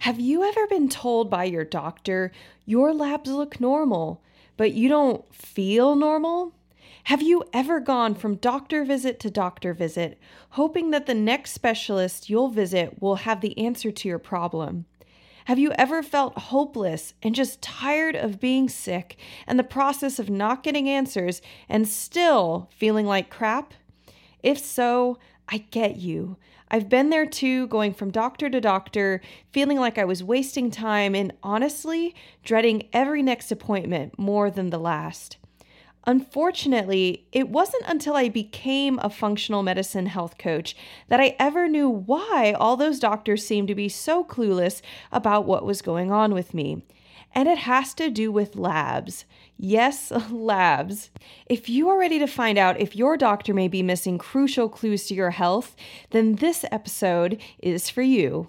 Have you ever been told by your doctor, your labs look normal, but you don't feel normal? Have you ever gone from doctor visit to doctor visit, hoping that the next specialist you'll visit will have the answer to your problem? Have you ever felt hopeless and just tired of being sick and the process of not getting answers and still feeling like crap? If so, I get you. I've been there too, going from doctor to doctor, feeling like I was wasting time and honestly dreading every next appointment more than the last. Unfortunately, it wasn't until I became a functional medicine health coach that I ever knew why all those doctors seemed to be so clueless about what was going on with me. And it has to do with labs. Yes, labs. If you are ready to find out if your doctor may be missing crucial clues to your health, then this episode is for you.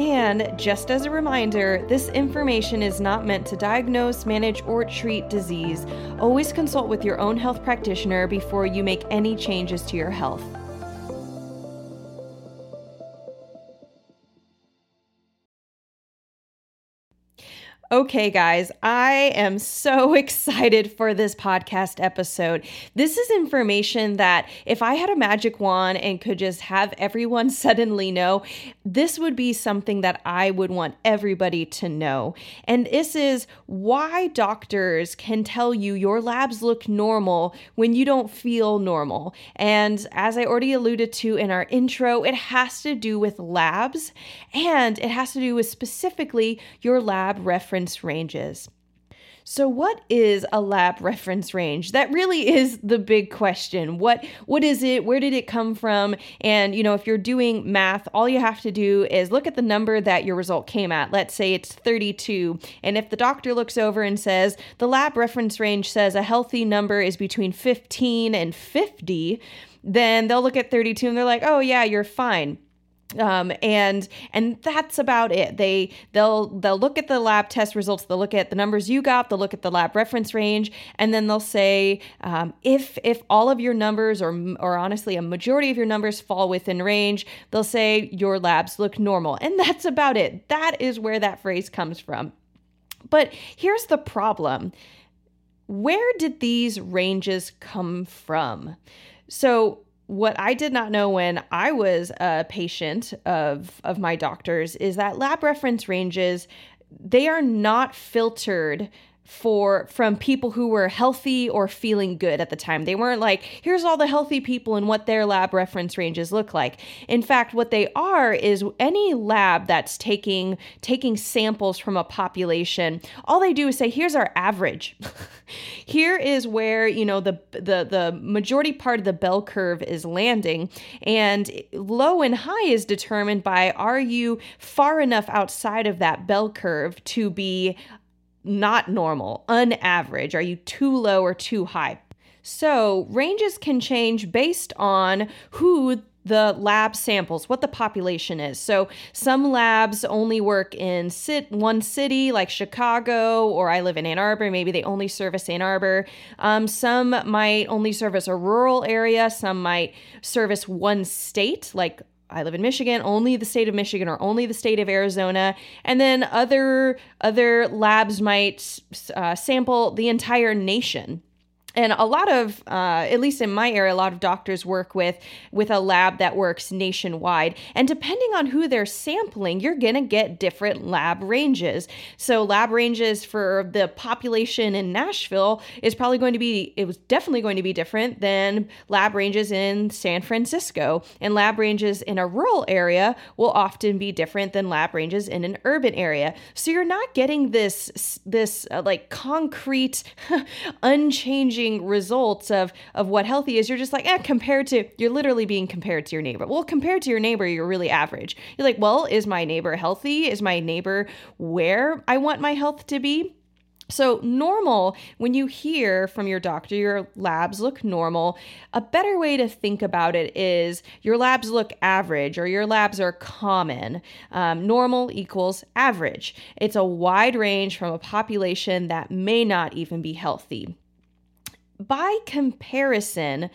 And just as a reminder, this information is not meant to diagnose, manage, or treat disease. Always consult with your own health practitioner before you make any changes to your health. Okay, guys, I am so excited for this podcast episode. This is information that if I had a magic wand and could just have everyone suddenly know, this would be something that I would want everybody to know. And this is why doctors can tell you your labs look normal when you don't feel normal. And as I already alluded to in our intro, it has to do with labs and it has to do with specifically your lab reference reference ranges. So what is a lab reference range? That really is the big question. What what is it? Where did it come from? And you know, if you're doing math, all you have to do is look at the number that your result came at. Let's say it's 32, and if the doctor looks over and says the lab reference range says a healthy number is between 15 and 50, then they'll look at 32 and they're like, "Oh yeah, you're fine." Um, and and that's about it. They they'll they'll look at the lab test results. They'll look at the numbers you got. They'll look at the lab reference range. And then they'll say um, if if all of your numbers or or honestly a majority of your numbers fall within range they'll say your labs look normal. And that's about it. That is where that phrase comes from. But here's the problem. Where did these ranges come from? So what I did not know when I was a patient of of my doctor's is that lab reference ranges they are not filtered for from people who were healthy or feeling good at the time. They weren't like, here's all the healthy people and what their lab reference ranges look like. In fact, what they are is any lab that's taking taking samples from a population, all they do is say, here's our average. Here is where, you know, the the the majority part of the bell curve is landing and low and high is determined by are you far enough outside of that bell curve to be not normal, unaverage? Are you too low or too high? So, ranges can change based on who the lab samples, what the population is. So some labs only work in sit one city, like Chicago, or I live in Ann Arbor. Maybe they only service Ann Arbor. Um, some might only service a rural area. Some might service one state, like I live in Michigan, only the state of Michigan or only the state of Arizona, and then other other labs might uh, sample the entire nation. And a lot of uh, at least in my area a lot of doctors work with with a lab that works nationwide. And depending on who they're sampling you're going to get different lab ranges. So lab ranges for the population in nashville is probably going to be it was definitely going to be different than lab ranges in san francisco. And lab ranges in a rural area will often be different than lab ranges in an urban area. So you're not getting this this uh, like concrete unchanging results of of what healthy is, you're just like, eh, compared to you're literally being compared to your neighbor. Well, compared to your neighbor, you're really average. You're like, well, is my neighbor healthy? Is my neighbor where I want my health to be? So, normal, when you hear from your doctor, your labs look normal, a better way to think about it is your labs look average or your labs are common. Um, normal equals average. It's a wide range from a population that may not even be healthy by comparison,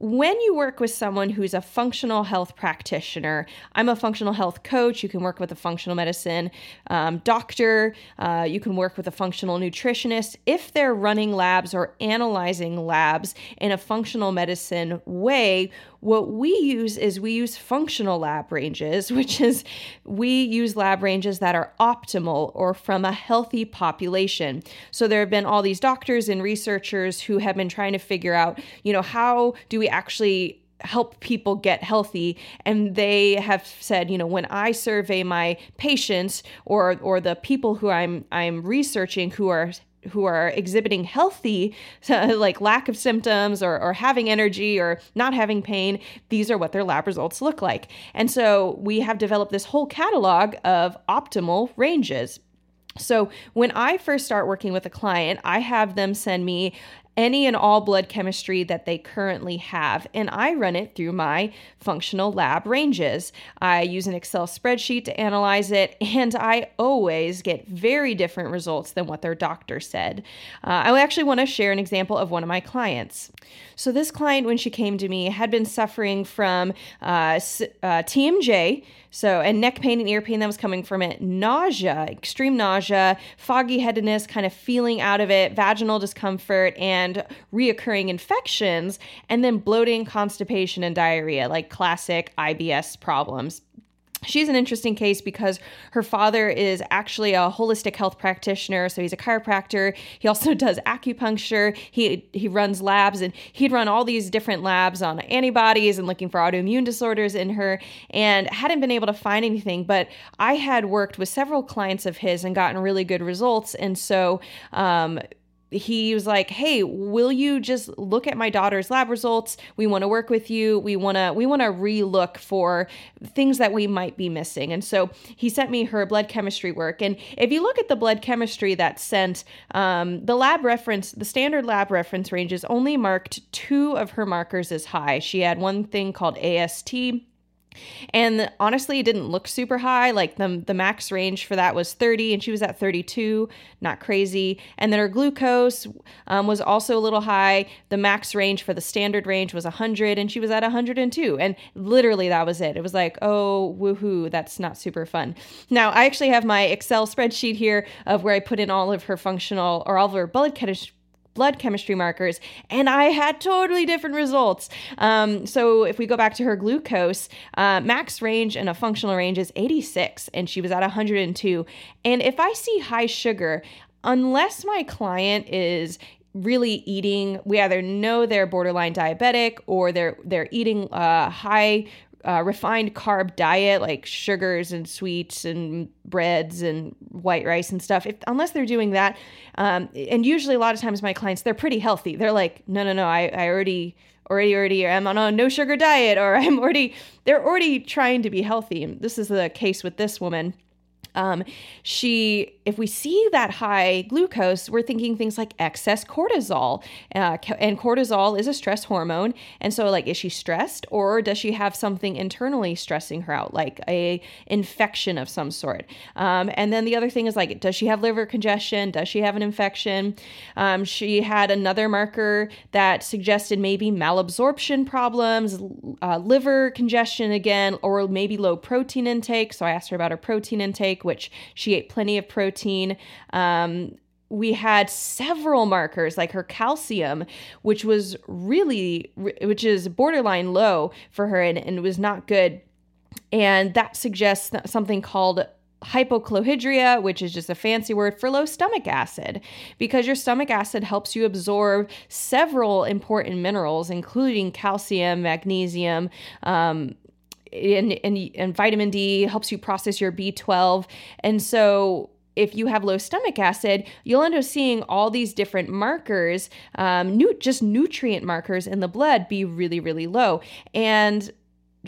when you work with someone who's a functional health practitioner, I'm a functional health coach. You can work with a functional medicine um, doctor. Uh, you can work with a functional nutritionist. If they're running labs or analyzing labs in a functional medicine way, what we use is we use functional lab ranges, which is we use lab ranges that are optimal or from a healthy population. So there have been all these doctors and researchers who have been trying to figure out, you know, how do we actually help people get healthy. And they have said you know when i survey my patients or or the people who i'm i'm researching who are who are exhibiting healthy like lack of symptoms or, or having energy or not having pain these are what their lab results look like. And so we have developed this whole catalog of optimal ranges. So, when I first start working with a client, I have them send me any and all blood chemistry that they currently have, and I run it through my functional lab ranges. I use an Excel spreadsheet to analyze it, and I always get very different results than what their doctor said. Uh, I actually want to share an example of one of my clients. So, this client, when she came to me, had been suffering from uh, uh, TMJ, so, and neck pain and ear pain that was coming from it, nausea, extreme nausea, foggy headedness, kind of feeling out of it, vaginal discomfort, and reoccurring infections, and then bloating, constipation, and diarrhea, like classic IBS problems she's an interesting case because her father is actually a holistic health practitioner so he's a chiropractor. He also does acupuncture. He he runs labs and he'd run all these different labs on antibodies and looking for autoimmune disorders in her and hadn't been able to find anything. But i had worked with several clients of his and gotten really good results. And so um, he was like, "Hey, will you just look at my daughter's lab results? We want to work with you. We want to we want to relook for things that we might be missing." And so he sent me her blood chemistry work. And if you look at the blood chemistry that's sent, um, the lab reference, the standard lab reference ranges only marked two of her markers as high. She had one thing called AST and honestly, it didn't look super high. Like the, the max range for that was 30, and she was at 32, not crazy. And then her glucose um, was also a little high. The max range for the standard range was 100, and she was at 102. And literally, that was it. It was like, oh, woohoo, that's not super fun. Now, I actually have my Excel spreadsheet here of where I put in all of her functional or all of her blood blood chemistry markers, and I had totally different results. Um, so if we go back to her glucose, uh, max range and a functional range is 86, and she was at 102. And if I see high sugar, unless my client is really eating we either know they're borderline diabetic or they're they're eating uh, high uh, refined carb diet like sugars and sweets and breads and white rice and stuff. If unless they're doing that um, and usually a lot of times my clients they're pretty healthy. They're like no no no i, I already already already i'm on a no sugar diet or i'm already they're already trying to be healthy. This is the case with this woman um, she, if we see that high glucose, we're thinking things like excess cortisol, uh, and cortisol is a stress hormone. And so, like, is she stressed, or does she have something internally stressing her out, like a infection of some sort? Um, and then the other thing is like, does she have liver congestion? Does she have an infection? Um, she had another marker that suggested maybe malabsorption problems, uh, liver congestion again, or maybe low protein intake. So I asked her about her protein intake which she ate plenty of protein. Um, we had several markers like her calcium which was really which is borderline low for her and, and was not good and that suggests something called hypochlorhydria, which is just a fancy word for low stomach acid, because your stomach acid helps you absorb several important minerals, including calcium, magnesium, um, and, and, and vitamin D, helps you process your B12. And so, if you have low stomach acid, you'll end up seeing all these different markers, um, just nutrient markers in the blood be really, really low. And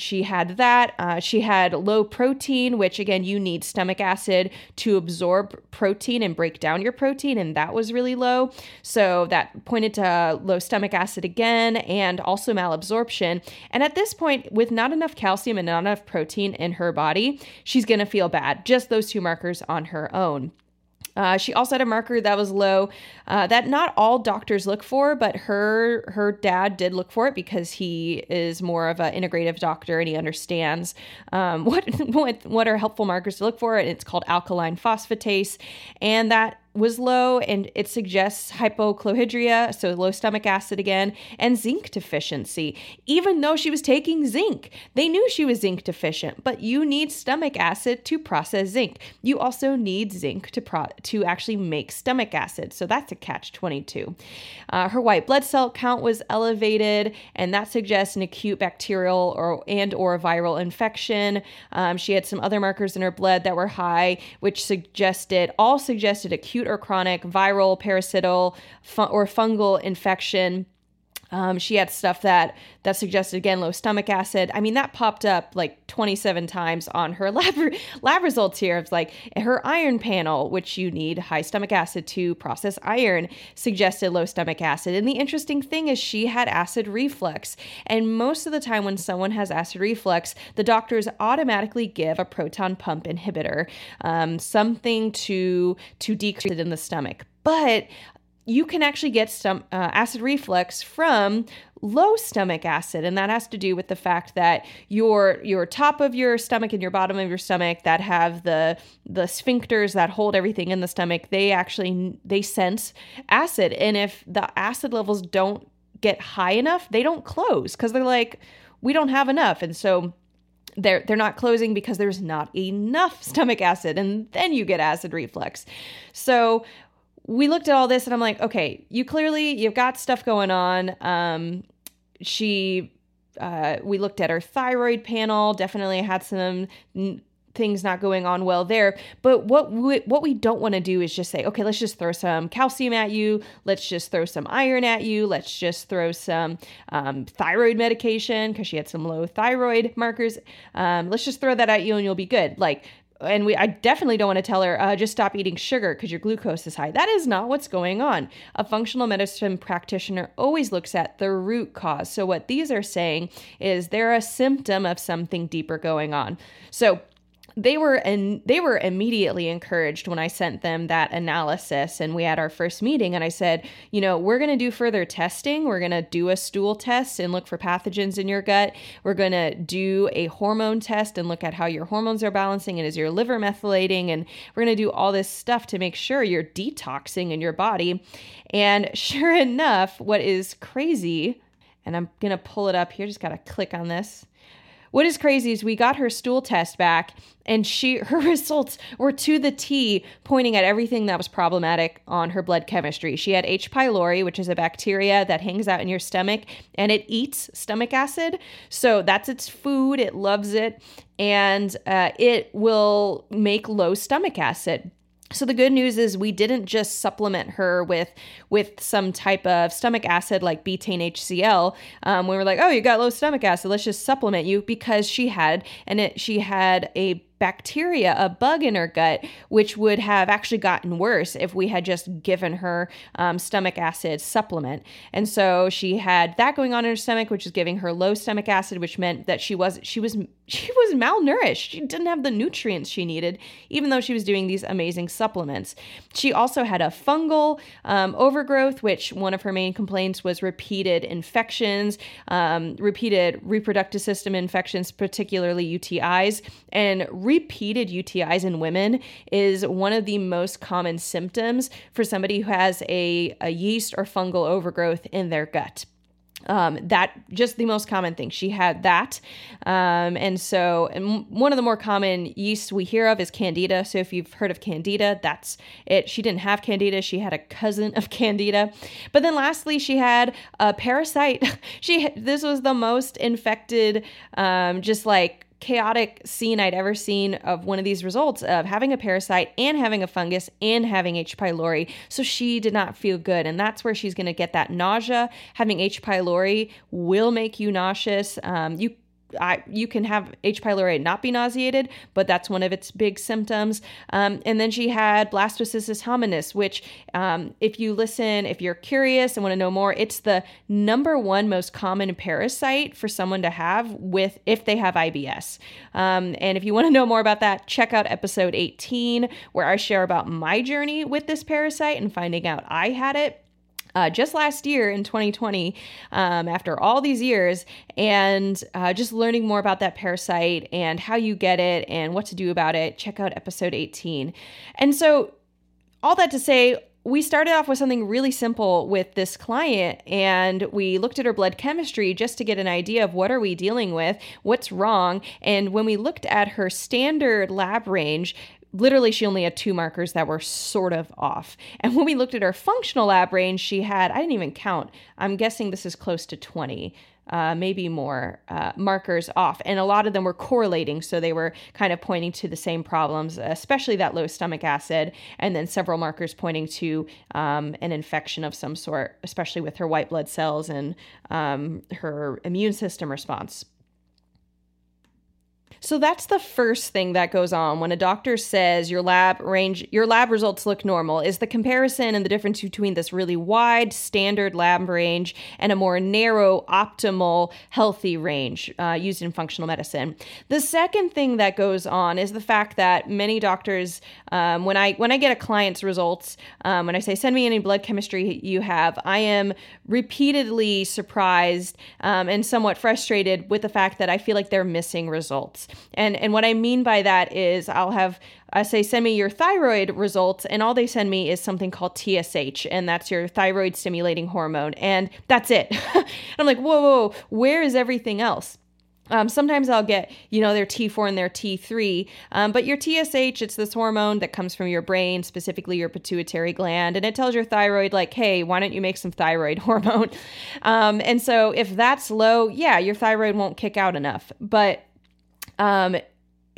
she had that. Uh, she had low protein, which again, you need stomach acid to absorb protein and break down your protein, and that was really low. So that pointed to low stomach acid again and also malabsorption. And at this point, with not enough calcium and not enough protein in her body, she's to feel bad. Just those two markers on her own. Uh, she also had a marker that was low uh, that not all doctors look for, but her her dad did look for it because he is more of an integrative doctor and he understands um, what what what are helpful markers to look for. And it's called alkaline phosphatase, and that was low and it suggests hypochlorhydria, so low stomach acid again, and zinc deficiency. Even though she was taking zinc, they knew she was zinc deficient, but you need stomach acid to process zinc. You also need zinc to pro- to actually make stomach acid, so that's a catch 22. Uh, her white blood cell count was elevated, and that suggests an acute bacterial or and or viral infection. Um, she had some other markers in her blood that were high, which suggested all suggested acute acute or chronic viral, parasital, or fungal infection. Um, she had stuff that that suggested again low stomach acid. I mean, that popped up like 27 times on her lab lab results here. It's like her iron panel, which you need high stomach acid to process iron, suggested low stomach acid. And the interesting thing is she had acid reflux. And most of the time when someone has acid reflux, the doctors automatically give a proton pump inhibitor, um, something to to decrease it in the stomach. But you can actually get some uh, acid reflux from low stomach acid and that has to do with the fact that your your top of your stomach and your bottom of your stomach that have the the sphincters that hold everything in the stomach they actually they sense acid. And if the acid levels don't get high enough they don't close cuz they're like we don't have enough. And so they're they're not closing because there's not enough stomach acid and then you get acid reflux. So we looked at all this and I'm like, okay, you clearly you've got stuff going on. Um, she, uh, we looked at her thyroid panel. Definitely had some n- things not going on well there. But what we, what we don't want to do is just say, okay, let's just throw some calcium at you. Let's just throw some iron at you. Let's just throw some um, thyroid medication because she had some low thyroid markers. Um, let's just throw that at you and you'll be good. Like and we I definitely don't want to tell her uh, just stop eating sugar because your glucose is high. That is not what's going on. A functional medicine practitioner always looks at the root cause. So what these are saying is they're a symptom of something deeper going on. So they were and they were immediately encouraged when I sent them that analysis and we had our first meeting and I said, you know, we're going to do further testing. We're going to do a stool test and look for pathogens in your gut. We're going to do a hormone test and look at how your hormones are balancing and is your liver methylating and we're going to do all this stuff to make sure you're detoxing in your body. And sure enough, what is crazy and I'm going to pull it up here, just got to click on this what is crazy is we got her stool test back and she her results were to the T pointing at everything that was problematic on her blood chemistry. She had H. pylori, which is a bacteria that hangs out in your stomach and it eats stomach acid. So that's its food, it loves it and uh, it will make low stomach acid. So the good news is we didn't just supplement her with with some type of stomach acid like betaine HCl. Um, we were like, oh, you got low stomach acid, let's just supplement you because she had and it she had a bacteria, a bug in her gut, which would have actually gotten worse if we had just given her um, stomach acid supplement. And so she had that going on in her stomach, which is giving her low stomach acid, which meant that she was she was she was malnourished. She didn't have the nutrients she needed, even though she was doing these amazing supplements. She also had a fungal um, overgrowth, which one of her main complaints was repeated infections, um, repeated reproductive system infections, particularly UTIs, and repeated UTIs in women is one of the most common symptoms for somebody who has a, a yeast or fungal overgrowth in their gut um, that just the most common thing. She had that. Um, and so, and one of the more common yeasts we hear of is Candida. So, if you've heard of Candida, that's it. She didn't have Candida, she had a cousin of Candida. But then, lastly, she had a parasite. she, this was the most infected, um, just like chaotic scene I'd ever seen of one of these results of having a parasite and having a fungus and having H. pylori. So she did not feel good. And that's where she's going to get that nausea. Having H. pylori will make you nauseous. Um, you I, you can have H. pylori and not be nauseated, but that's one of its big symptoms. Um, and then she had blastocystis hominis, which, um, if you listen, if you're curious and want to know more, it's the number one most common parasite for someone to have with if they have IBS. Um, and if you want to know more about that, check out episode 18, where I share about my journey with this parasite and finding out I had it uh, just last year in 2020, um, after all these years, and uh, just learning more about that parasite and how you get it and what to do about it, check out episode 18. And so, all that to say, we started off with something really simple with this client and we looked at her blood chemistry just to get an idea of what are we dealing with what's wrong and when we looked at her standard lab range literally she only had two markers that were sort of off. And when we looked at her functional lab range, she had, I didn't even count, I'm guessing this is close to 20. Uh, maybe more uh, markers off. And a lot of them were correlating. So they were kind of pointing to the same problems, especially that low stomach acid, and then several markers pointing to um, an infection of some sort, especially with her white blood cells and um, her immune system response. So that's the first thing that goes on when a doctor says your lab range your lab results look normal is the comparison and the difference between this really wide standard lab range and a more narrow optimal healthy range uh, used in functional medicine. The second thing that goes on is the fact that many doctors um, when I when I get a client's results um, when I say send me any blood chemistry you have I am repeatedly surprised um, and somewhat frustrated with the fact that I feel like they're missing results. And and what I mean by that is I'll have I say send me your thyroid results and all they send me is something called TSH and that's your thyroid stimulating hormone and that's it. I'm like, whoa, whoa, where is everything else? Um, sometimes I'll get, you know, their T4 and their T3, um, but your TSH, it's this hormone that comes from your brain, specifically your pituitary gland, and it tells your thyroid, like, hey, why don't you make some thyroid hormone? Um, and so if that's low, yeah, your thyroid won't kick out enough. But um,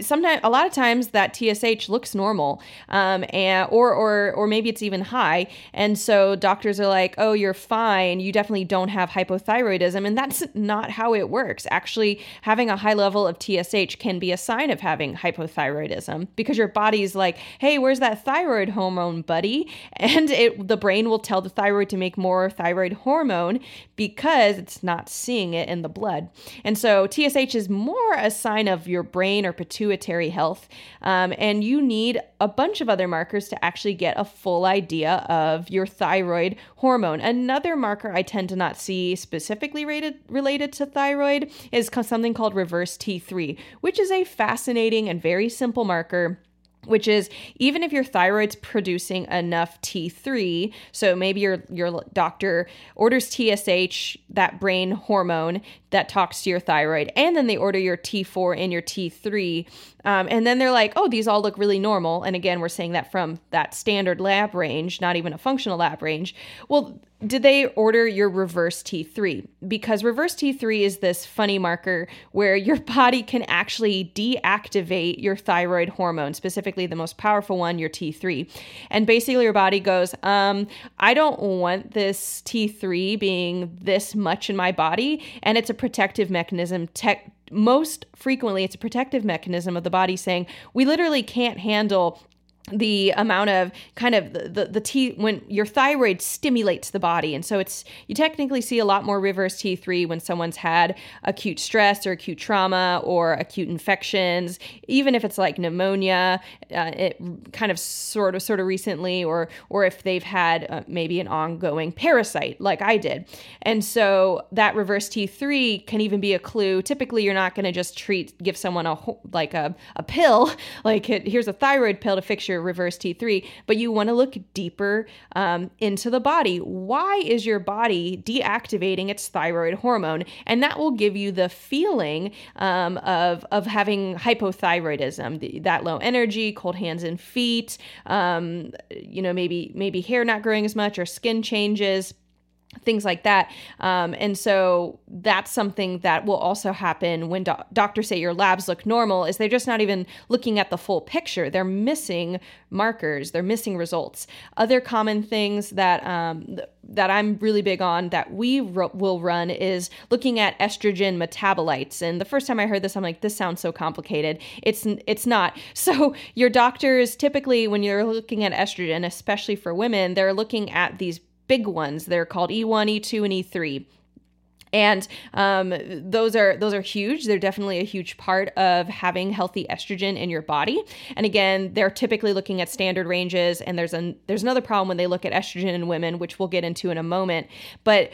sometimes a lot of times that TSH looks normal um, and or or or maybe it's even high. And so doctors are like oh you're fine. You definitely don't have hypothyroidism. And that's not how it works. Actually having a high level of TSH can be a sign of having hypothyroidism because your body's like hey where's that thyroid hormone buddy? And it the brain will tell the thyroid to make more thyroid hormone because it's not seeing it in the blood. And so TSH is more a sign of your brain or pituitary pituitary health. Um, and you need a bunch of other markers to actually get a full idea of your thyroid hormone. Another marker I tend to not see specifically rated, related to thyroid is something called reverse T3, which is a fascinating and very simple marker which is even if your thyroid's producing enough T3, so maybe your your doctor orders TSH, that brain hormone that talks to your thyroid, and then they order your T4 and your T3, um, and then they're like, oh, these all look really normal. And again, we're saying that from that standard lab range, not even a functional lab range. Well, did they order your reverse T3? Because reverse T3 is this funny marker where your body can actually deactivate your thyroid hormone, specifically the most powerful one, your T3. And basically, your body goes, um, I don't want this T3 being this much in my body. And it's a protective mechanism. Tech most frequently, it's a protective mechanism of the body saying, we literally can't handle the amount of kind of the, the, the T when your thyroid stimulates the body. And so it's, you technically see a lot more reverse T3 when someone's had acute stress or acute trauma or acute infections, even if it's like pneumonia, uh, it kind of sort of, sort of recently, or, or if they've had uh, maybe an ongoing parasite like I did. And so that reverse T3 can even be a clue. Typically, you're not going to just treat, give someone a, like a, a pill, like here's a thyroid pill to fix your your reverse T3, but you want to look deeper um, into the body. Why is your body deactivating its thyroid hormone? And that will give you the feeling um, of, of having hypothyroidism, the, that low energy, cold hands and feet, um, you know, maybe maybe hair not growing as much or skin changes things like that. Um, and so that's something that will also happen when do- doctors say your labs look normal is they're just not even looking at the full picture. They're missing markers. They're missing results. Other common things that um, th- that I'm really big on that we will run is looking at estrogen metabolites. And the first time I heard this, I'm like, this sounds so complicated. It's it's not. So your doctors typically, when you're looking at estrogen, especially for women, they're looking at these big ones. They're called E1, E2, and E3 and um, those are those are huge. They're definitely a huge part of having healthy estrogen in your body. And again they're typically looking at standard ranges and there's an there's another problem when they look at estrogen in women which we'll get into in a moment. But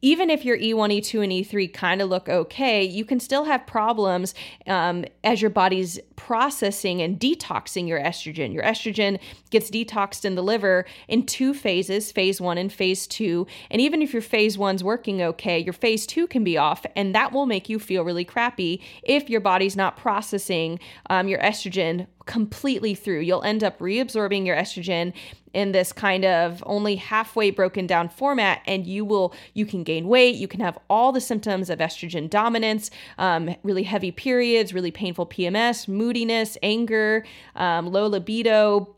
even if your E1, E2, and E3 kind of look okay, you can still have problems um, as your body's processing and detoxing your estrogen. Your estrogen gets detoxed in the liver in two phases phase one and phase two. And even if your phase one's working okay, your phase two can be off, and that will make you feel really crappy if your body's not processing um, your estrogen completely through. You'll end up reabsorbing your estrogen in this kind of only halfway broken down format and you will you can gain weight you can have all the symptoms of estrogen dominance um, really heavy periods really painful pms moodiness anger um, low libido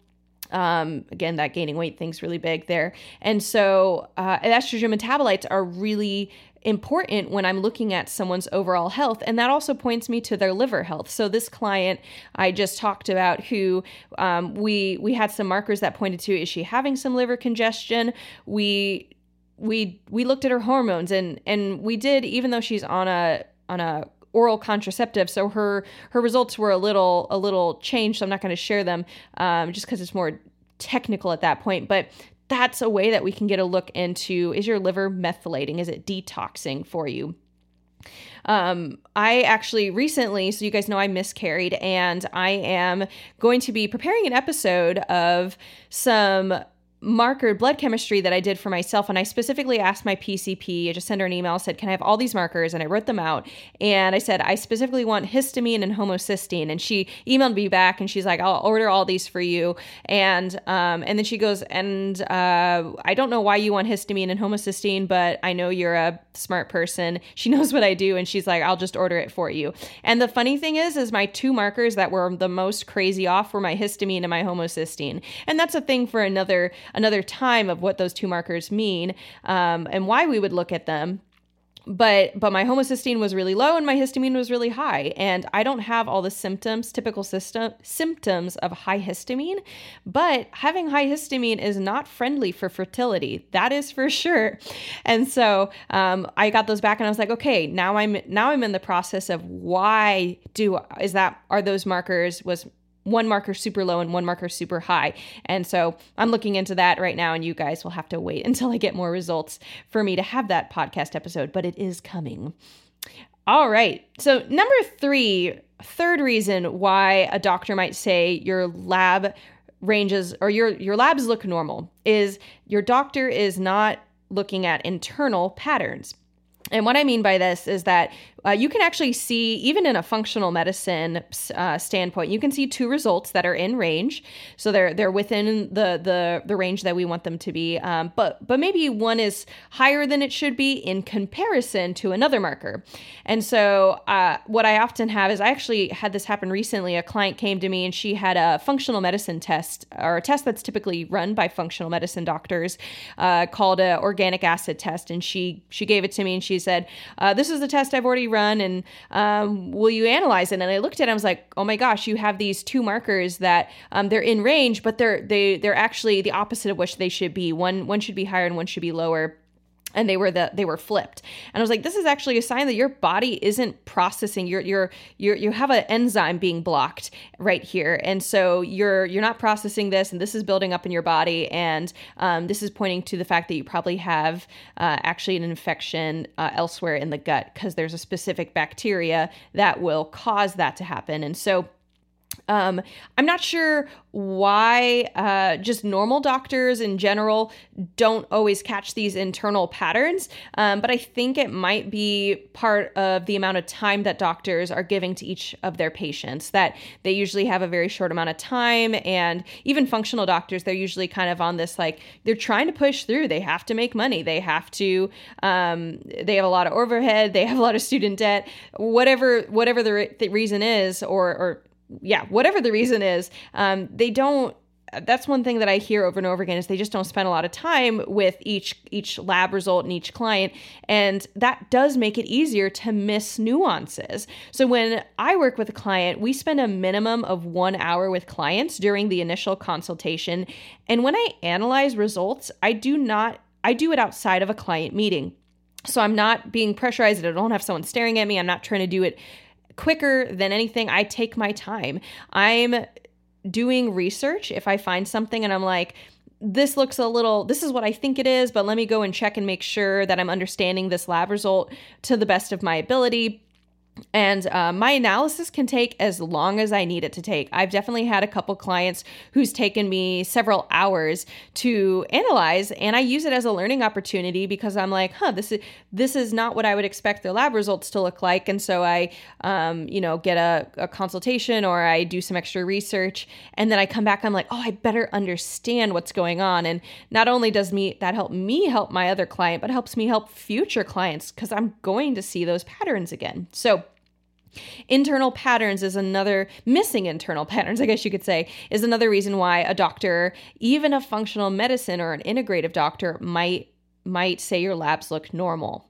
um, again, that gaining weight thing's really big there. And so, uh, estrogen metabolites are really important when I'm looking at someone's overall health. And that also points me to their liver health. So this client I just talked about, who um, we we had some markers that pointed to is she having some liver congestion? We we we looked at her hormones and and we did even though she's on a on a oral contraceptive so her her results were a little a little changed so i'm not going to share them um, just because it's more technical at that point but that's a way that we can get a look into is your liver methylating? Is it detoxing for you? Um, I actually recently, so you guys know I miscarried, and I am going to be preparing an episode of some marker blood chemistry that I did for myself. And I specifically asked my PCP, I just sent her an email, said, Can I have all these markers? And I wrote them out. And I said, I specifically want histamine and homocysteine. And she emailed me back and she's like, I'll order all these for you. And um, and then she goes, And uh, I don't know why you want histamine and homocysteine, but I know you're a smart person. She knows what I do. And she's like, I'll just order it for you. And the funny thing is, is my two markers that were the most crazy off were my histamine and my homocysteine. And that's a thing for another another time of what those two markers mean um, and why we would look at them but but my homocysteine was really low and my histamine was really high. And i don't have all the symptoms typical system symptoms of high histamine but having high histamine is not friendly for fertility. That is for sure. And so um, i got those back and i was like okay now i'm now i'm in the process of why do is that are those markers was one marker super low and one marker super high. And so I'm looking into that right now, and you guys will have to wait until I get more results for me to have that podcast episode, but it is coming. All right. So, number three, third reason why a doctor might say your lab ranges or your your labs look normal is your doctor is not looking at internal patterns. And what I mean by this is that uh, you can actually see, even in a functional medicine uh, standpoint, you can see two results that are in range. So they're they're within the the the range that we want them to be. Um, but but maybe one is higher than it should be in comparison to another marker. And so uh, what I often have is I actually had this happen recently. A client came to me and she had a functional medicine test or a test that's typically run by functional medicine doctors uh, called a organic acid test. And she she gave it to me and she said, uh, "This is the test I've already rerun and um, will you analyze it? And I looked at it, I was like, oh my gosh, you have these two markers that um, they're in range, but they're they they're actually the opposite of which they should be. One one should be higher and one should be lower and they were the they were flipped. And i was like this is actually a sign that your body isn't processing. Your your your you have an enzyme being blocked right here. And so you're you're not processing this and this is building up in your body. And um, this is pointing to the fact that you probably have uh, actually an infection uh, elsewhere in the gut because there's a specific bacteria that will cause that to happen. And so um, I'm not sure why uh, just normal doctors in general don't always catch these internal patterns, um, but I think it might be part of the amount of time that doctors are giving to each of their patients, that they usually have a very short amount of time. And even functional doctors, they're usually kind of on this like, they're trying to push through. They have to make money. They have to, um, they have a lot of overhead, they have a lot of student debt, whatever, whatever the, re- the reason is, or, or yeah, whatever the reason is, um, they don't that's one thing that I hear over and over again is they just don't spend a lot of time with each each lab result and each client and that does make it easier to miss nuances. So when I work with a client, we spend a minimum of 1 hour with clients during the initial consultation and when I analyze results, I do not I do it outside of a client meeting. So I'm not being pressurized. I don't have someone staring at me. I'm not trying to do it quicker than anything. I take my time. I'm doing research. If I find something and I'm like, this looks a little, this is what I think it is, but let me go and check and make sure that I'm understanding this lab result to the best of my ability and uh, my analysis can take as long as I need it to take. I've definitely had a couple clients who's taken me several hours to analyze, and I use it as a learning opportunity because I'm like, huh, this is this is not what I would expect the lab results to look like, and so I, um, you know, get a, a consultation or I do some extra research, and then I come back, I'm like, oh, I better understand what's going on, and not only does me that help me help my other client, but helps me help future clients because I'm going to see those patterns again. So Internal patterns is another missing internal patterns, I guess you could say, is another reason why a doctor, even a functional medicine or an integrative doctor, might might say your labs look normal.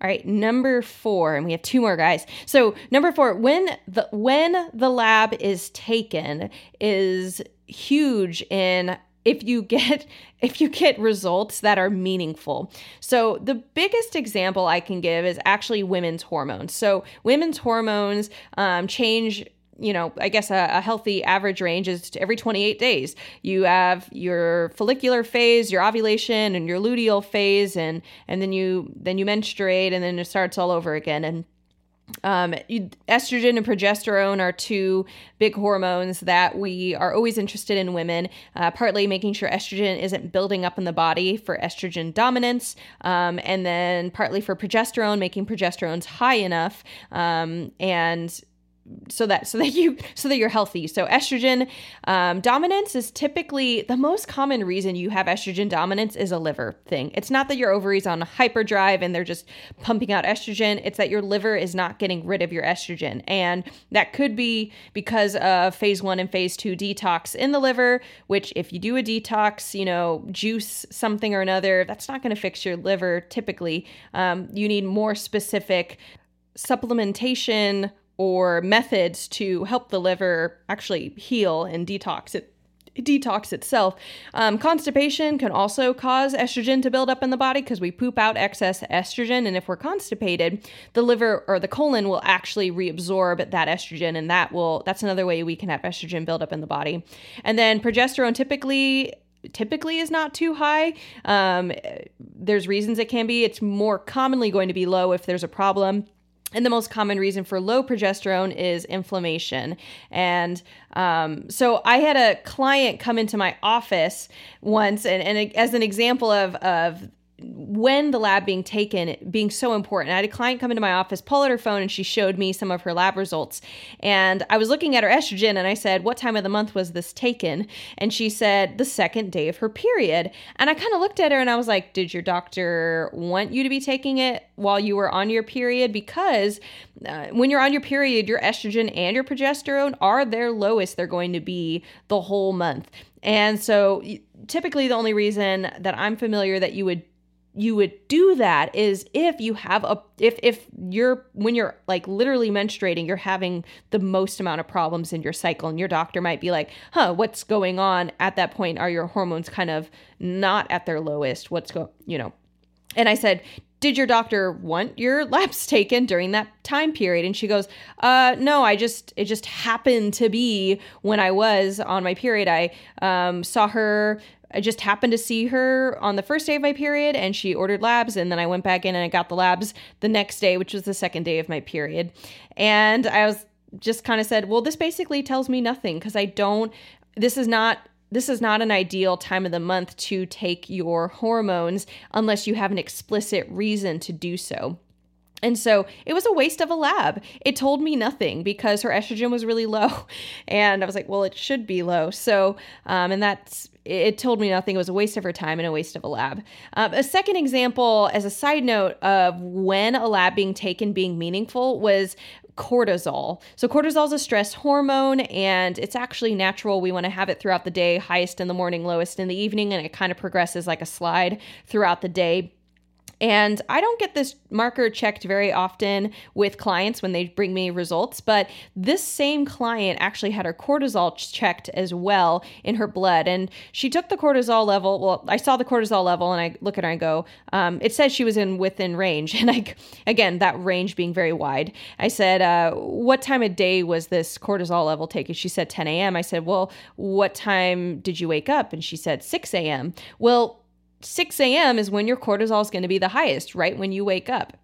All right, number four, and we have two more guys. So number four, when the when the lab is taken is huge in if you get if you get results that are meaningful. So the biggest example I can give is actually women's hormones. So women's hormones um, change you know, I guess a, a, healthy average range is every 28 days. You have your follicular phase, your ovulation, and your luteal phase, and and then you then you menstruate, and then it starts all over again. And um, estrogen and progesterone are two big hormones that we are always interested in women, uh, partly making sure estrogen isn't building up in the body for estrogen dominance, um, and then partly for progesterone, making progesterone's high enough um, and so that so that you so that you're healthy. So estrogen um, dominance is typically the most common reason you have estrogen dominance is a liver thing. It's not that your ovaries on hyperdrive and they're just pumping out estrogen. It's that your liver is not getting rid of your estrogen. And that could be because of phase one and phase two detox in the liver which if you do a detox you know juice something or another that's not going to fix your liver typically. Um, you need more specific supplementation or methods to help the liver actually heal and detox it detox itself. Um, constipation can also cause estrogen to build up in the body because we poop out excess estrogen. And if we're constipated, the liver or the colon will actually reabsorb that estrogen, and that will that's another way we can have estrogen build up in the body. And then progesterone typically typically is not too high. Um, there's reasons it can be. It's more commonly going to be low if there's a problem. And the most common reason for low progesterone is inflammation. And um, so I had a client come into my office once, and, and as an example of, of when the lab being taken being so important. I had a client come into my office, pull out her phone, and she showed me some of her lab results. And I was looking at her estrogen and I said, What time of the month was this taken? And she said, The second day of her period. And I kind of looked at her and I was like, Did your doctor want you to be taking it while you were on your period? Because uh, when you're on your period, your estrogen and your progesterone are their lowest they're going to be the whole month. And so typically the only reason that I'm familiar that you would you would do that is if you have a if if you're when you're like literally menstruating you're having the most amount of problems in your cycle and your doctor might be like huh what's going on? At that point are your hormones kind of not at their lowest? What's go you know? And i said did your doctor want your labs taken during that time period? And she goes uh no i just it just happened to be when i was on my period. I um, saw her I just happened to see her on the first day of my period and she ordered labs. And then I went back in and I got the labs the next day, which was the second day of my period. And I was just kind of said, well, this basically tells me nothing because I don't, this is not this is not an ideal time of the month to take your hormones unless you have an explicit reason to do so. And so it was a waste of a lab. It told me nothing because her estrogen was really low. And I was like, well, it should be low. So, um, and that's, it told me nothing. It was a waste of her time and a waste of a lab. Um, a second example, as a side note, of when a lab being taken being meaningful was cortisol. So, cortisol is a stress hormone and it's actually natural. We want to have it throughout the day, highest in the morning, lowest in the evening, and it kind of progresses like a slide throughout the day. And I don't get this marker checked very often with clients when they bring me results, but this same client actually had her cortisol checked as well in her blood. And she took the cortisol level. Well, I saw the cortisol level and I look at her and go, um, it says she was in within range. And I, again, that range being very wide. I said, uh, what time of day was this cortisol level taken? She said 10 a.m. I said, well, what time did you wake up? And she said 6 a.m. Well, 6 a.m. is when your cortisol is going to be the highest, right when you wake up.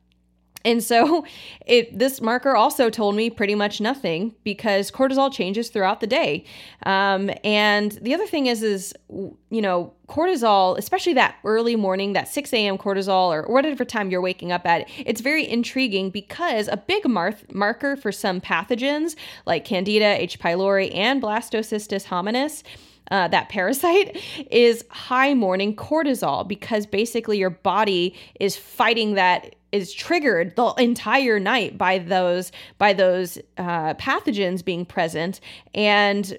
And so it this marker also told me pretty much nothing because cortisol changes throughout the day. Um, and the other thing is, is you know, cortisol, especially that early morning, that 6 a.m. cortisol or whatever time you're waking up at, it's very intriguing because a big mar- marker for some pathogens like Candida, H. pylori, and Blastocystis hominis uh, that parasite is high morning cortisol because basically your body is fighting that is triggered the entire night by those by those uh, pathogens being present. And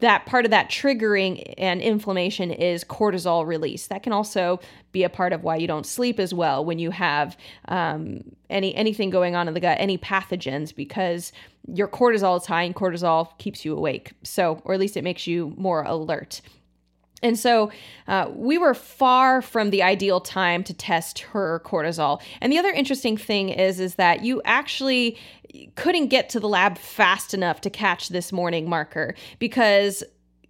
that part of that triggering and inflammation is cortisol release. That can also be a part of why you don't sleep as well when you have um, any anything going on in the gut, any pathogens, because your cortisol is high and cortisol keeps you awake. So, or at least it makes you more alert. And so uh, we were far from the ideal time to test her cortisol. And the other interesting thing is, is that you actually couldn't get to the lab fast enough to catch this morning marker because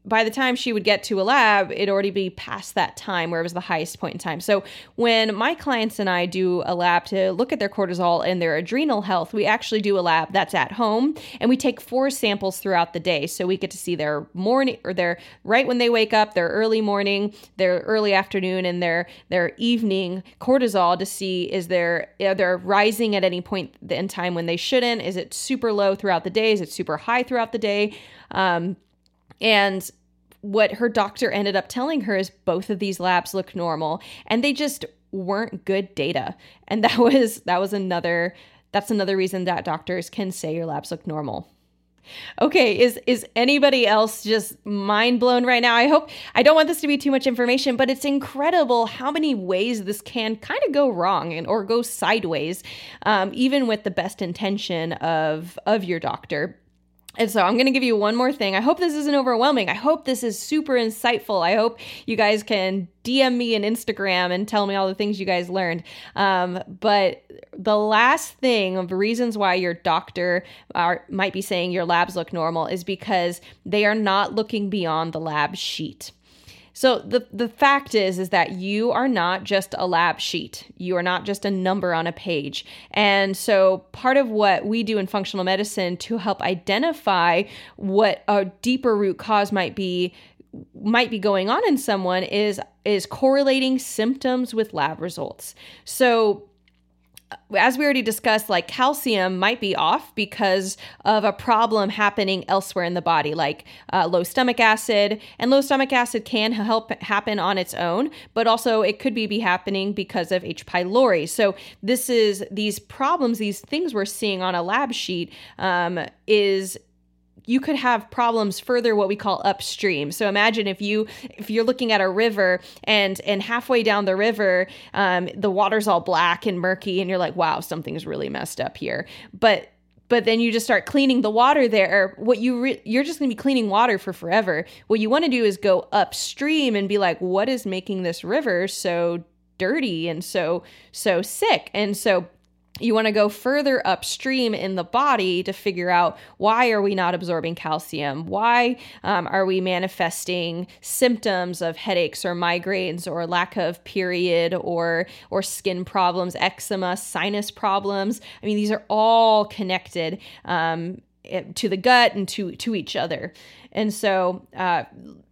by the time she would get to a lab, it'd already be past that time where it was the highest point in time. So when my clients and I do a lab to look at their cortisol and their adrenal health, we actually do a lab that's at home and we take four samples throughout the day. So we get to see their morning or their right when they wake up, their early morning, their early afternoon, and their their evening cortisol to see is there are they rising at any point in time when they shouldn't? Is it super low throughout the day? Is it super high throughout the day? Um, and what her doctor ended up telling her is both of these labs look normal and they just weren't good data. And that was that was another that's another reason that doctors can say your labs look normal. Okay, is is anybody else just mind blown right now? I hope I don't want this to be too much information, but it's incredible how many ways this can kind of go wrong and or go sideways, um, even with the best intention of of your doctor. And so I'm going to give you one more thing. I hope this isn't overwhelming. I hope this is super insightful. I hope you guys can DM me and Instagram and tell me all the things you guys learned. Um, but the last thing of reasons why your doctor are, might be saying your labs look normal is because they are not looking beyond the lab sheet. So the the fact is is that you are not just a lab sheet. You are not just a number on a page. And so part of what we do in functional medicine to help identify what a deeper root cause might be might be going on in someone is is correlating symptoms with lab results. So as we already discussed, like calcium might be off because of a problem happening elsewhere in the body, like uh, low stomach acid. And low stomach acid can help happen on its own, but also it could be, be happening because of H. pylori. So this is these problems, these things we're seeing on a lab sheet um, is you could have problems further what we call upstream. So imagine if you if you're looking at a river and and halfway down the river um, the water's all black and murky and you're like wow something's really messed up here. But but then you just start cleaning the water there. What you re- you're just going to be cleaning water for forever. What you want to do is go upstream and be like what is making this river so dirty and so so sick? And so you want to go further upstream in the body to figure out why are we not absorbing calcium? Why um, are we manifesting symptoms of headaches or migraines or lack of period or or skin problems eczema sinus problems? I mean these are all connected um, to the gut and to to each other. And so uh,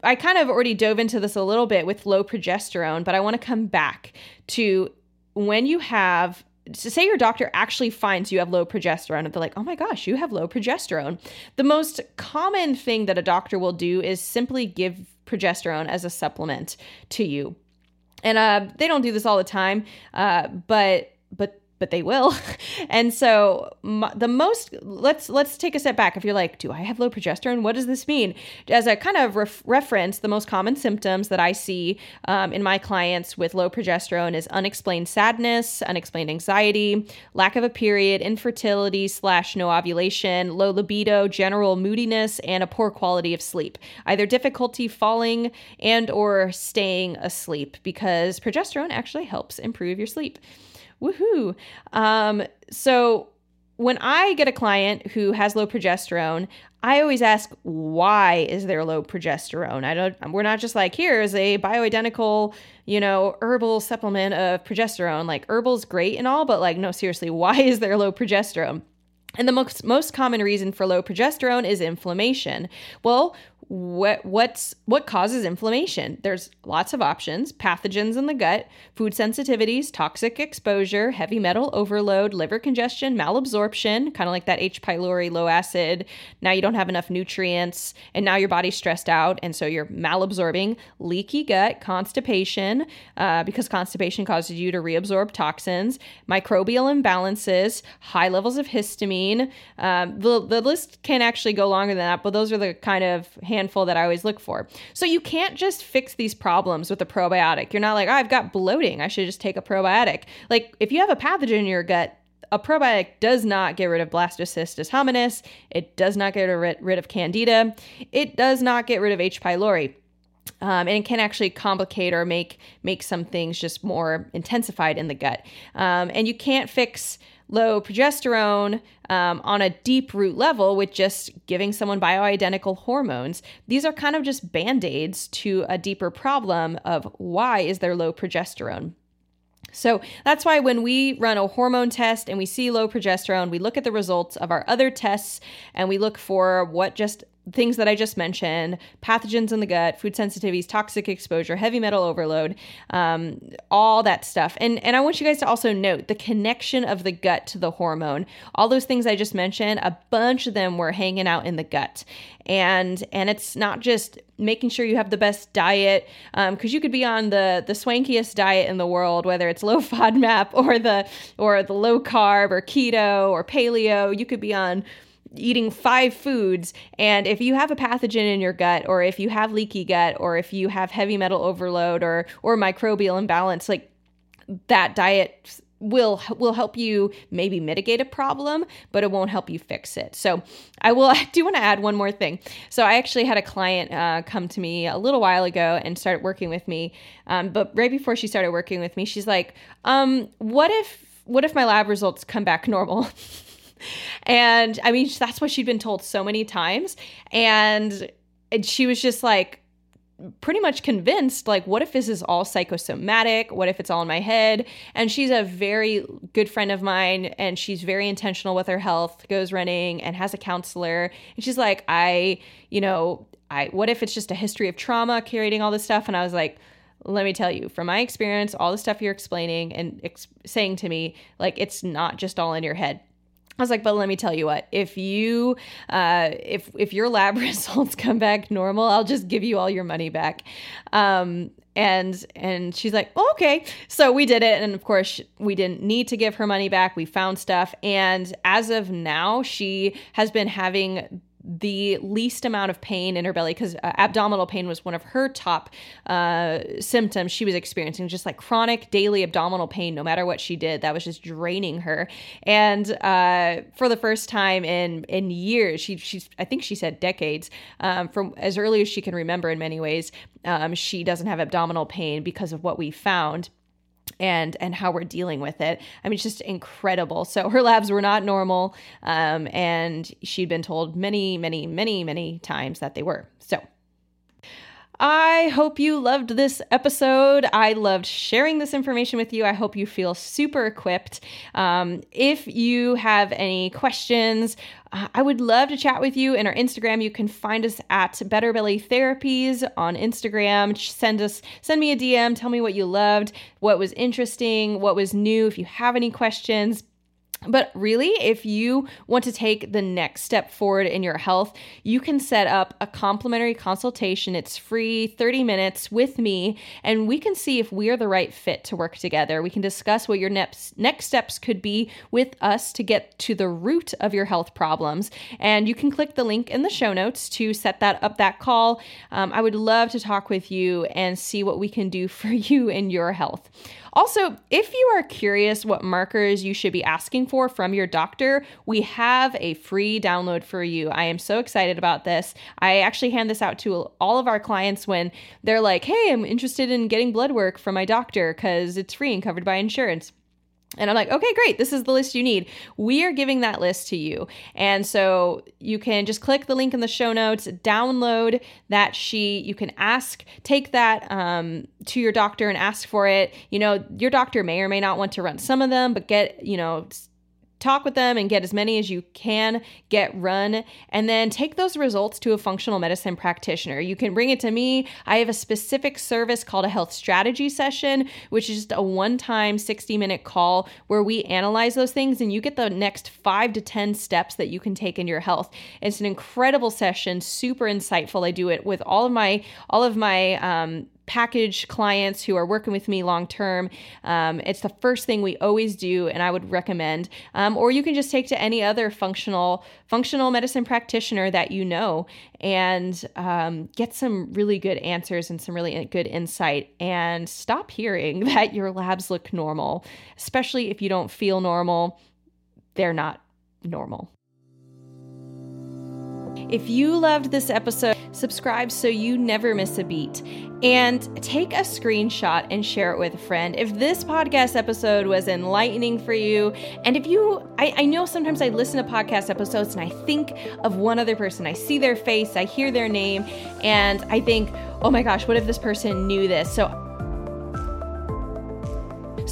I kind of already dove into this a little bit with low progesterone, but I want to come back to when you have to say your doctor actually finds you have low progesterone and they're like, oh my gosh, you have low progesterone. The most common thing that a doctor will do is simply give progesterone as a supplement to you. And uh, they don't do this all the time, uh, but but but they will. and so the most let's let's take a step back. If you're like, do I have low progesterone? What does this mean? As a kind of ref- reference, the most common symptoms that I see um, in my clients with low progesterone is unexplained sadness, unexplained anxiety, lack of a period, infertility slash no ovulation, low libido, general moodiness, and a poor quality of sleep. Either difficulty falling and or staying asleep because progesterone actually helps improve your sleep. Woohoo. Um, so when I get a client who has low progesterone, I always ask why is there low progesterone? I don't we're not just like here is a bioidentical, you know, herbal supplement of progesterone. Like herbal's great and all, but like no seriously, why is there low progesterone? And the most most common reason for low progesterone is inflammation. Well, what what's what causes inflammation? There's lots of options. Pathogens in the gut food sensitivities toxic exposure heavy metal overload liver congestion malabsorption kind of like that h. pylori low acid. Now you don't have enough nutrients and now your body's stressed out and so you're malabsorbing leaky gut constipation uh, because constipation causes you to reabsorb toxins microbial imbalances high levels of histamine. Um, the, the list can actually go longer than that but those are the kind of handful that I always look for. So you can't just fix these problems with a probiotic. You're not like, oh, I've got bloating. I should just take a probiotic. Like if you have a pathogen in your gut, a probiotic does not get rid of blastocystis hominis. It does not get rid of candida. It does not get rid of H. pylori. Um, and it can actually complicate or make make some things just more intensified in the gut. Um, and you can't fix low progesterone um, on a deep root level with just giving someone bioidentical hormones. These are kind of just band aids to a deeper problem of why is there low progesterone. So that's why when we run a hormone test and we see low progesterone, we look at the results of our other tests and we look for what just things that I just mentioned pathogens in the gut, food sensitivities, toxic exposure, heavy metal overload, um, all that stuff. And, and I want you guys to also note the connection of the gut to the hormone. All those things I just mentioned, a bunch of them were hanging out in the gut. And, and it's not just making sure you have the best diet because um, you could be on the the swankiest diet in the world whether it's low FODMAP or the or the low carb or keto or paleo you could be on eating five foods and if you have a pathogen in your gut or if you have leaky gut or if you have heavy metal overload or or microbial imbalance like that diet will will help you maybe mitigate a problem but it won't help you fix it. So i will i do want to add one more thing. So i actually had a client uh, come to me a little while ago and start working with me um, but right before she started working with me she's like um, what if what if my lab results come back normal and I mean, that's what she'd been told so many times. And, she was just like, pretty much convinced like what if this is all psychosomatic? What if it's all in my head? And she's a very good friend of mine and she's very intentional with her health goes running and has a counselor. And she's like i you know i what if it's just a history of trauma carrying all this stuff? And i was like let me tell you from my experience all the stuff you're explaining and ex- saying to me like it's not just all in your head I was like, but let me tell you what, if you, uh, if, if your lab results come back normal, I'll just give you all your money back. Um, and, and she's like, oh, okay. So we did it. And of course we didn't need to give her money back. We found stuff. And as of now, she has been having the least amount of pain in her belly because uh, abdominal pain was one of her top uh, symptoms she was experiencing, just like chronic daily abdominal pain, no matter what she did. That was just draining her. And uh, for the first time in in years, she she's I think she said decades, um, from as early as she can remember in many ways, um, she doesn't have abdominal pain because of what we found and and how we're dealing with it. I mean, it's just incredible. So her labs were not normal, um, and she'd been told many, many, many, many times that they were. So I hope you loved this episode. I loved sharing this information with you. I hope you feel super equipped. Um, if you have any questions, Uh, I would love to chat with you in our Instagram. You can find us at Better Belly Therapies on Instagram. Send us, send me a DM. Tell me what you loved, what was interesting, what was new. If you have any questions, but really, if you want to take the next step forward in your health, you can set up a complimentary consultation. It's free, 30 minutes with me, and we can see if we are the right fit to work together. We can discuss what your next next steps could be with us to get to the root of your health problems. And you can click the link in the show notes to set that up that call. Um, I would love to talk with you and see what we can do for you and your health. Also, if you are curious what markers you should be asking for from your doctor, we have a free download for you. I am so excited about this. I actually hand this out to all of our clients when they're like, hey, I'm interested in getting blood work from my doctor because it's free and covered by insurance. And I'm like, okay, great. This is the list you need. We are giving that list to you. And so you can just click the link in the show notes, download that sheet. You can ask, take that um, to your doctor and ask for it. You know, your doctor may or may not want to run some of them, but get, you know, talk with them and get as many as you can get run and then take those results to a functional medicine practitioner. You can bring it to me. I have a specific service called a health strategy session which is just a one-time 60 minute call where we analyze those things and you get the next five to ten steps that you can take in your health. It's an incredible session super insightful. I do it with all of my all of my um, package clients who are working with me long term. Um, it's the first thing we always do, and I would recommend. Um, or you can just take to any other functional functional medicine practitioner that you know and um, get some really good answers and some really good insight. And stop hearing that your labs look normal, especially if you don't feel normal. They're not normal. If you loved this episode, subscribe so you never miss a beat, and take a screenshot and share it with a friend. If this podcast episode was enlightening for you, and if you, I, I know sometimes I listen to podcast episodes and I think of one other person, I see their face, I hear their name, and I think, oh my gosh, what if this person knew this? So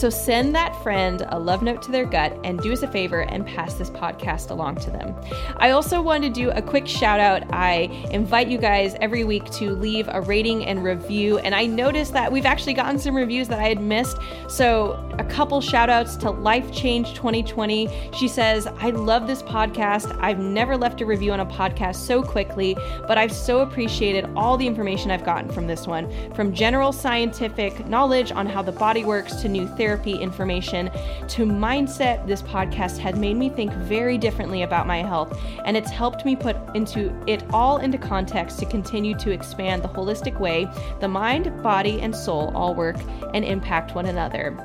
so send that friend a love note to their gut and do us a favor and pass this podcast along to them. I also want to do a quick shout out. I invite you guys every week to leave a rating and review. And I noticed that we've actually gotten some reviews that I had missed. So a couple shout outs to Life Change 2020. She says, I love this podcast. I've never left a review on a podcast so quickly, but I've so appreciated all the information I've gotten from this one from general scientific knowledge on how the body works to new therapy therapy information to mindset, this podcast has made me think very differently about my health, and it's helped me put into it all into context to continue to expand the holistic way the mind, body, and soul all work and impact one another.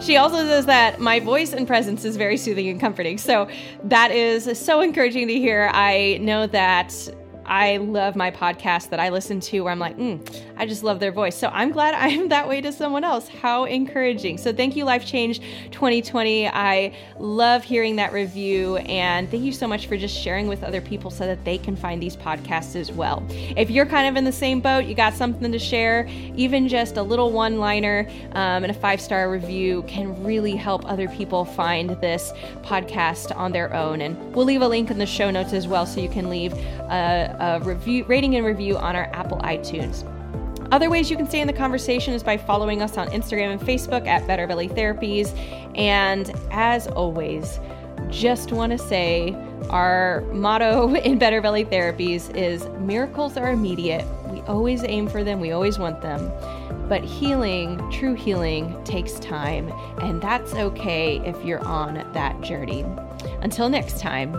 she also says that my voice and presence is very soothing and comforting. So that is so encouraging to hear. I know that I love my podcast that I listen to where I'm like, mm, I just love their voice. So I'm glad I'm that way to someone else. How encouraging. So thank you, Life Change 2020. I love hearing that review. And thank you so much for just sharing with other people so that they can find these podcasts as well. If you're kind of in the same boat, you got something to share, even just a little one liner um, and a five star review can really help other people find this podcast on their own. And we'll leave a link in the show notes as well so you can leave a, a review, rating and review on our Apple iTunes. Other ways you can stay in the conversation is by following us on Instagram and Facebook at Better Belly Therapies. And as always, just want to say our motto in Better Belly Therapies is miracles are immediate. We always aim for them, we always want them. But healing, true healing, takes time. And that's okay if you're on that journey. Until next time,